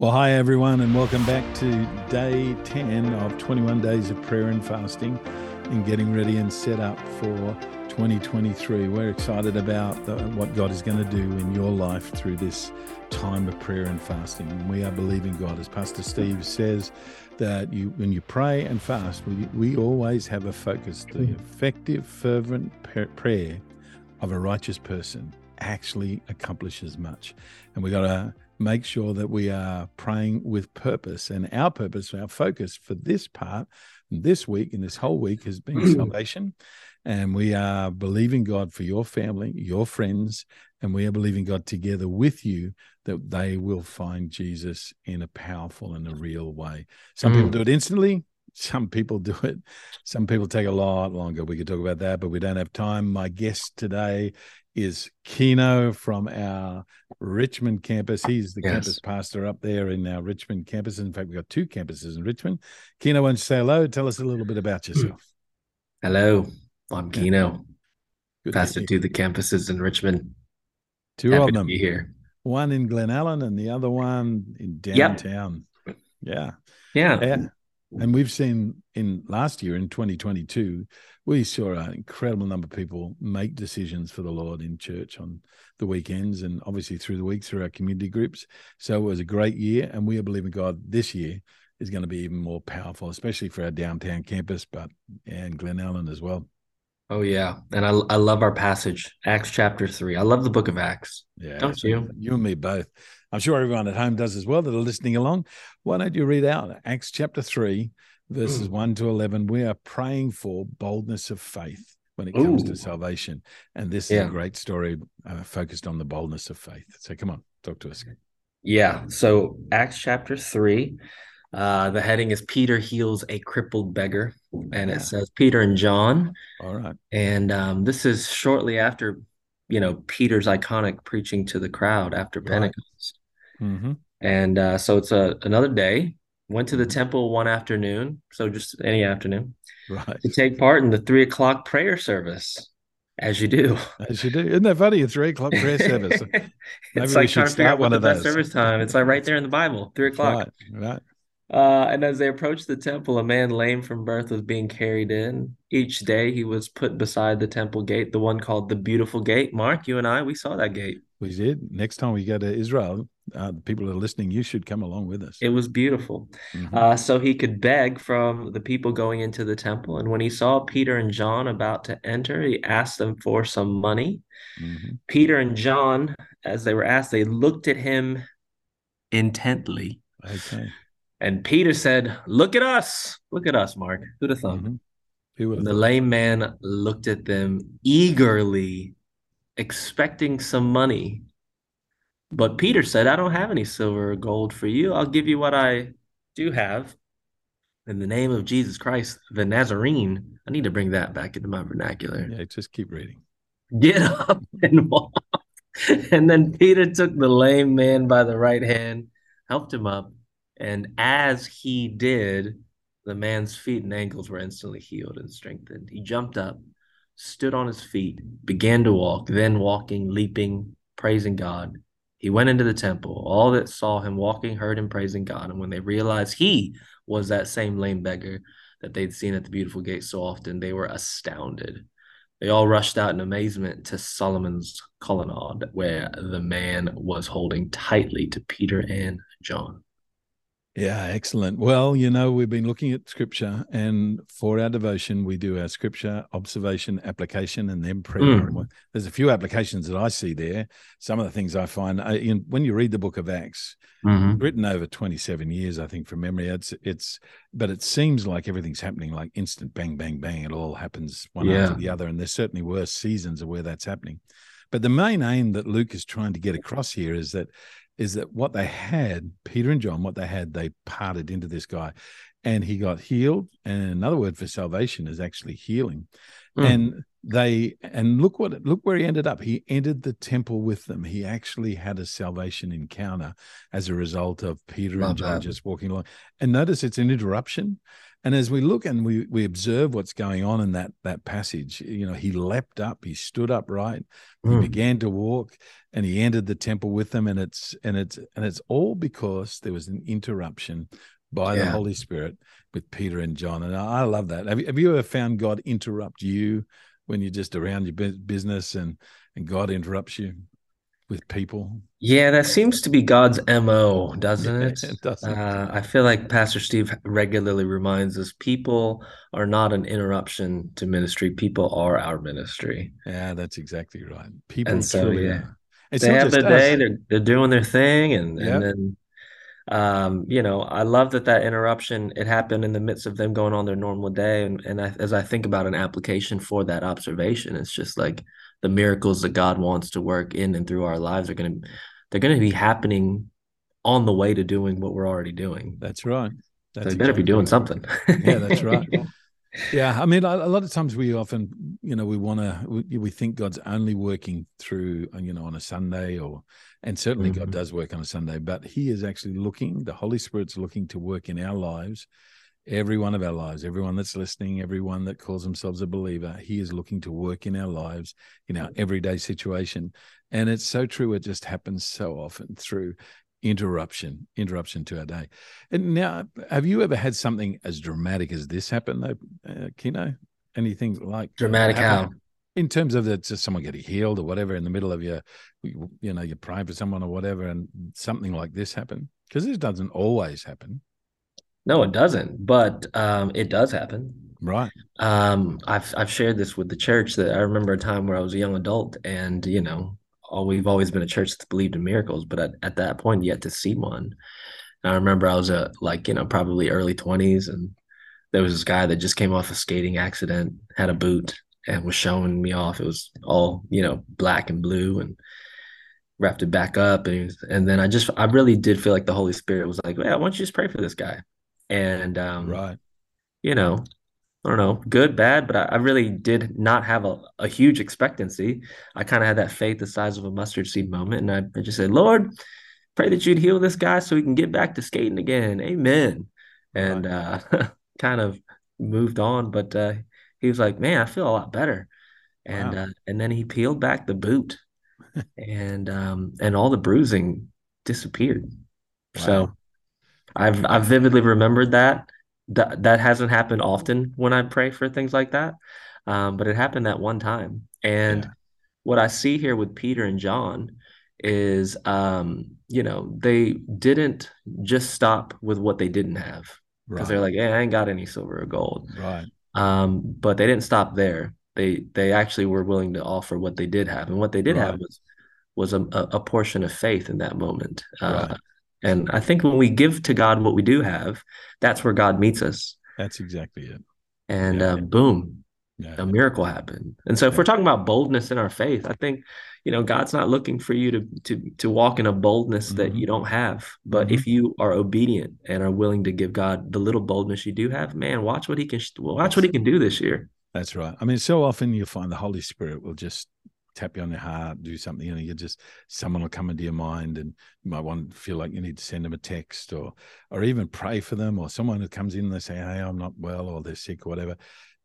Well, hi everyone, and welcome back to day 10 of 21 days of prayer and fasting and getting ready and set up for 2023. We're excited about the, what God is going to do in your life through this time of prayer and fasting. And we are believing God, as Pastor Steve says, that you, when you pray and fast, we, we always have a focus. The mm. effective, fervent prayer of a righteous person actually accomplishes much. And we got to make sure that we are praying with purpose. And our purpose, our focus for this part, this week and this whole week has been salvation. And we are believing God for your family, your friends, and we are believing God together with you that they will find Jesus in a powerful and a real way. Some mm. people do it instantly, some people do it. Some people take a lot longer. We could talk about that, but we don't have time. My guest today is Keno from our Richmond campus. He's the yes. campus pastor up there in our Richmond campus. In fact, we've got two campuses in Richmond. Keno, why don't you say hello? Tell us a little bit about hmm. yourself. Hello, I'm Keno, Good pastor to, to the campuses in Richmond. Two Happy of them. here. One in Glen Allen and the other one in downtown. Yep. Yeah. Yeah. And we've seen in last year in 2022, we saw an incredible number of people make decisions for the Lord in church on the weekends and obviously through the week through our community groups. So it was a great year, and we are believing God this year is going to be even more powerful, especially for our downtown campus, but and Glen Allen as well. Oh yeah, and I I love our passage, Acts chapter three. I love the book of Acts. Yeah, don't you? You and me both. I'm sure everyone at home does as well that are listening along. Why don't you read out Acts chapter 3, verses mm. 1 to 11? We are praying for boldness of faith when it comes Ooh. to salvation. And this yeah. is a great story uh, focused on the boldness of faith. So come on, talk to us. Yeah. So Acts chapter 3. Uh, the heading is Peter heals a crippled beggar, and yeah. it says Peter and John. All right. And um, this is shortly after, you know, Peter's iconic preaching to the crowd after right. Pentecost. Mm-hmm. And uh, so it's a, another day. Went to the mm-hmm. temple one afternoon, so just any afternoon, right. to take part in the three o'clock prayer service, as you do. As you do. Isn't that funny? A three o'clock prayer service. Maybe it's like trying to figure out what the best service time. It's like right there in the Bible, three o'clock. Right. right. Uh, and as they approached the temple, a man lame from birth was being carried in. Each day he was put beside the temple gate, the one called the Beautiful Gate. Mark, you and I, we saw that gate. We did. Next time we go to Israel, uh, the people that are listening, you should come along with us. It was beautiful. Mm-hmm. Uh, so he could beg from the people going into the temple. And when he saw Peter and John about to enter, he asked them for some money. Mm-hmm. Peter and John, as they were asked, they looked at him intently. Okay. And Peter said, Look at us. Look at us, Mark. Who'd have thought? Mm-hmm. The lame man looked at them eagerly, expecting some money. But Peter said, I don't have any silver or gold for you. I'll give you what I do have. In the name of Jesus Christ, the Nazarene. I need to bring that back into my vernacular. Yeah, just keep reading. Get up and walk. and then Peter took the lame man by the right hand, helped him up, and as he did, the man's feet and ankles were instantly healed and strengthened. He jumped up, stood on his feet, began to walk, then walking, leaping, praising God he went into the temple. All that saw him walking heard him praising God. And when they realized he was that same lame beggar that they'd seen at the beautiful gate so often, they were astounded. They all rushed out in amazement to Solomon's colonnade, where the man was holding tightly to Peter and John. Yeah, excellent. Well, you know, we've been looking at scripture, and for our devotion, we do our scripture observation, application, and then prayer. Mm. There's a few applications that I see there. Some of the things I find uh, in, when you read the book of Acts, mm-hmm. written over 27 years, I think from memory, it's it's, but it seems like everything's happening like instant, bang, bang, bang. It all happens one yeah. after the other, and there's certainly worse seasons of where that's happening. But the main aim that Luke is trying to get across here is that is that what they had, Peter and John, what they had, they parted into this guy and he got healed. And another word for salvation is actually healing. Mm. And they and look what look where he ended up. He entered the temple with them. He actually had a salvation encounter as a result of Peter Love and John that. just walking along. And notice it's an interruption. And as we look and we we observe what's going on in that that passage, you know, he leapt up, he stood upright, mm. he hmm. began to walk, and he entered the temple with them. And it's and it's and it's all because there was an interruption by yeah. the Holy Spirit with Peter and John. And I love that. Have you, have you ever found God interrupt you when you're just around your business and and God interrupts you with people? Yeah, that seems to be God's mo, doesn't it? it doesn't. Uh, I feel like Pastor Steve regularly reminds us: people are not an interruption to ministry; people are our ministry. Yeah, that's exactly right. People and so, yeah. They have their us. day; they're they're doing their thing, and yep. and then um, you know, I love that that interruption it happened in the midst of them going on their normal day, and and I, as I think about an application for that observation, it's just like the miracles that God wants to work in and through our lives are going to they're going to be happening on the way to doing what we're already doing. That's right. That's so they better exactly be doing something. yeah, that's right. yeah i mean a, lot of times we often you know we want to we, we, think god's only working through you know on a sunday or and certainly mm-hmm. god does work on a sunday but he is actually looking the holy spirit's looking to work in our lives every one of our lives everyone that's listening everyone that calls themselves a believer he is looking to work in our lives in our everyday situation and it's so true it just happens so often through interruption interruption to our day. And now have you ever had something as dramatic as this happen though uh, kino anything like dramatic how? in terms of that just someone getting healed or whatever in the middle of your you know you're praying for someone or whatever and something like this happen? Because this doesn't always happen. No it doesn't but um, it does happen. Right. Um, i've i've shared this with the church that i remember a time where i was a young adult and you know we've always been a church that's believed in miracles, but at, at that point, yet to see one. And I remember I was a like you know probably early twenties, and there was this guy that just came off a skating accident, had a boot, and was showing me off. It was all you know black and blue, and wrapped it back up, and was, and then I just I really did feel like the Holy Spirit was like, "Yeah, why don't you just pray for this guy?" And um, right, you know, I don't know, good, bad, but I, I really did not have a, a huge expectancy. I kind of had that faith the size of a mustard seed moment. And I, I just said, Lord, pray that you'd heal this guy so he can get back to skating again. Amen. And uh, kind of moved on. But uh, he was like, man, I feel a lot better. And wow. uh, and then he peeled back the boot and um, and all the bruising disappeared. Wow. So I've I've vividly remembered that that that hasn't happened often when I pray for things like that, um, but it happened that one time. And yeah. what I see here with Peter and John is, um, you know, they didn't just stop with what they didn't have because right. they're like, "Yeah, I ain't got any silver or gold." Right. Um, but they didn't stop there. They they actually were willing to offer what they did have, and what they did right. have was was a, a portion of faith in that moment. Uh, right. And I think when we give to God what we do have, that's where God meets us. That's exactly it. And yeah. uh, boom, yeah. a miracle happened. And so, if we're talking about boldness in our faith, I think you know God's not looking for you to to to walk in a boldness mm-hmm. that you don't have. But mm-hmm. if you are obedient and are willing to give God the little boldness you do have, man, watch what He can watch what He can do this year. That's right. I mean, so often you find the Holy Spirit will just tap you on the heart, do something, you know, you just someone will come into your mind and you might want to feel like you need to send them a text or or even pray for them or someone who comes in and they say, Hey, I'm not well or they're sick or whatever.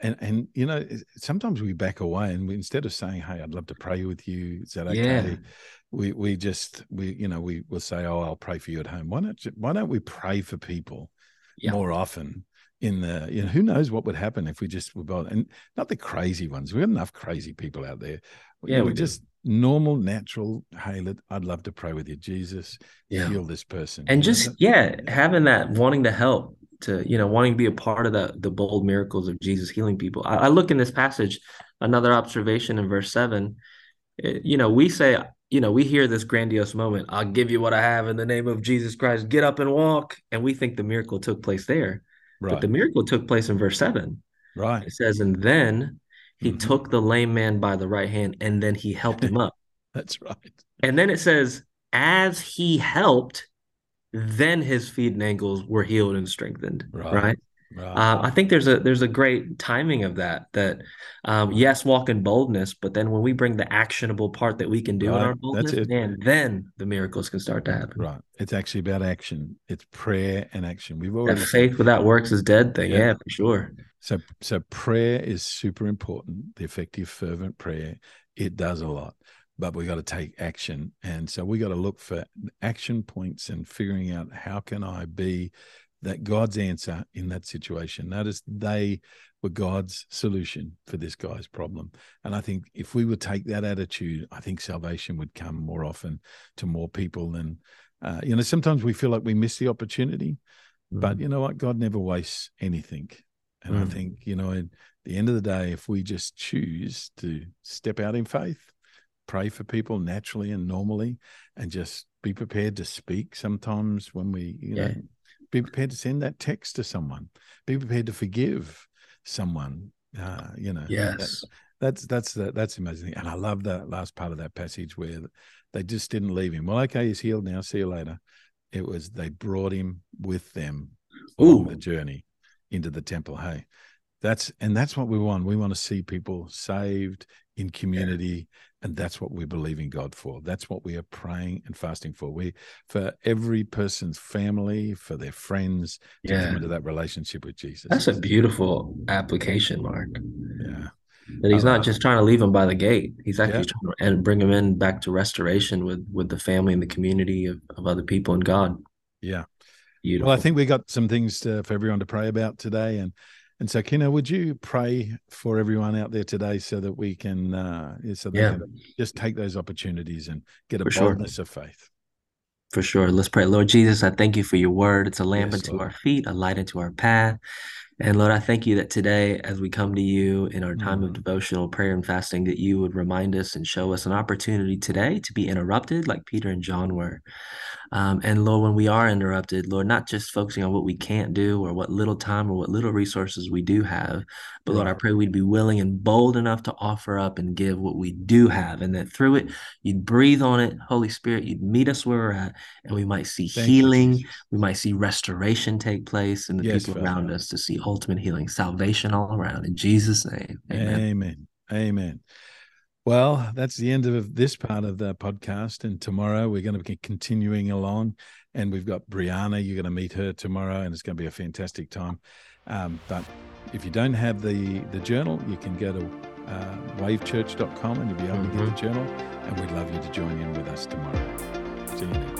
And and you know, sometimes we back away and we, instead of saying, Hey, I'd love to pray with you, is that okay? Yeah. We we just we you know, we will say, Oh, I'll pray for you at home. Why don't you, why don't we pray for people more often? In the you know who knows what would happen if we just were both and not the crazy ones we have enough crazy people out there yeah, we're just normal, natural. Hey, let, I'd love to pray with you, Jesus. Yeah. Heal this person, and just yeah, having that wanting to help, to you know, wanting to be a part of the the bold miracles of Jesus healing people. I, I look in this passage. Another observation in verse seven. It, eh, you know, we say you know, we hear this grandiose moment, I'll give you what I have in the name of Jesus Christ, get up and walk. And we think the miracle took place there. Right. But the miracle took place in verse seven. Right. It says, and then he mm-hmm. took the lame man by the right hand and then he helped him up. That's right. And then it says, as he helped, then his feet and ankles were healed and strengthened. Right. Right. Right. Uh, I think there's a there's a great timing of that. That um, yes, walk in boldness, but then when we bring the actionable part that we can do right. in our boldness, and then the miracles can start to happen. Right. It's actually about action. It's prayer and action. We've already that faith without works is dead thing. Yeah. yeah, for sure. So so prayer is super important. The effective fervent prayer it does a lot but we got to take action and so we got to look for action points and figuring out how can i be that god's answer in that situation notice they were god's solution for this guy's problem and i think if we would take that attitude i think salvation would come more often to more people than uh, you know sometimes we feel like we miss the opportunity mm. but you know what god never wastes anything and mm. i think you know at the end of the day if we just choose to step out in faith pray for people naturally and normally and just be prepared to speak sometimes when we you yeah. know be prepared to send that text to someone. Be prepared to forgive someone uh, you know yes. that, that's that's the, that's amazing and i love that last part of that passage where they just didn't leave him. Well okay he's healed now. See you later. It was they brought him with them on the journey into the temple. Hey that's and that's what we want. We want to see people saved in community. And that's what we believe in god for. That's what we are praying and fasting for. We for every person's family for their friends to yeah. come into that relationship with jesus. That's a beautiful application mark. Yeah. That he's not just trying to leave them by the gate. He's actually yeah. trying to and bring them in back to restoration with with the family and the community of, of other people and god. Yeah. Beautiful. well i think we got some things to, for everyone to pray about today. And and so, Kino, would you pray for everyone out there today so that we can, uh, so they yeah. can just take those opportunities and get a for boldness sure. of faith? For sure. Let's pray. Lord Jesus, I thank you for your word. It's a lamp yes, unto Lord. our feet, a light unto our path. And Lord, I thank you that today, as we come to you in our time of devotional prayer and fasting, that you would remind us and show us an opportunity today to be interrupted like Peter and John were. Um, and Lord, when we are interrupted, Lord, not just focusing on what we can't do or what little time or what little resources we do have, but Lord, I pray we'd be willing and bold enough to offer up and give what we do have, and that through it, you'd breathe on it, Holy Spirit, you'd meet us where we're at, and we might see Thank healing, you, we might see restoration take place, and the yes, people around us to see ultimate healing, salvation all around. In Jesus' name, amen. Amen. amen. Well, that's the end of this part of the podcast. And tomorrow we're going to be continuing along. And we've got Brianna. You're going to meet her tomorrow, and it's going to be a fantastic time. Um, but if you don't have the, the journal, you can go to uh, wavechurch.com and you'll be able mm-hmm. to get the mm-hmm. journal. And we'd love you to join in with us tomorrow. See you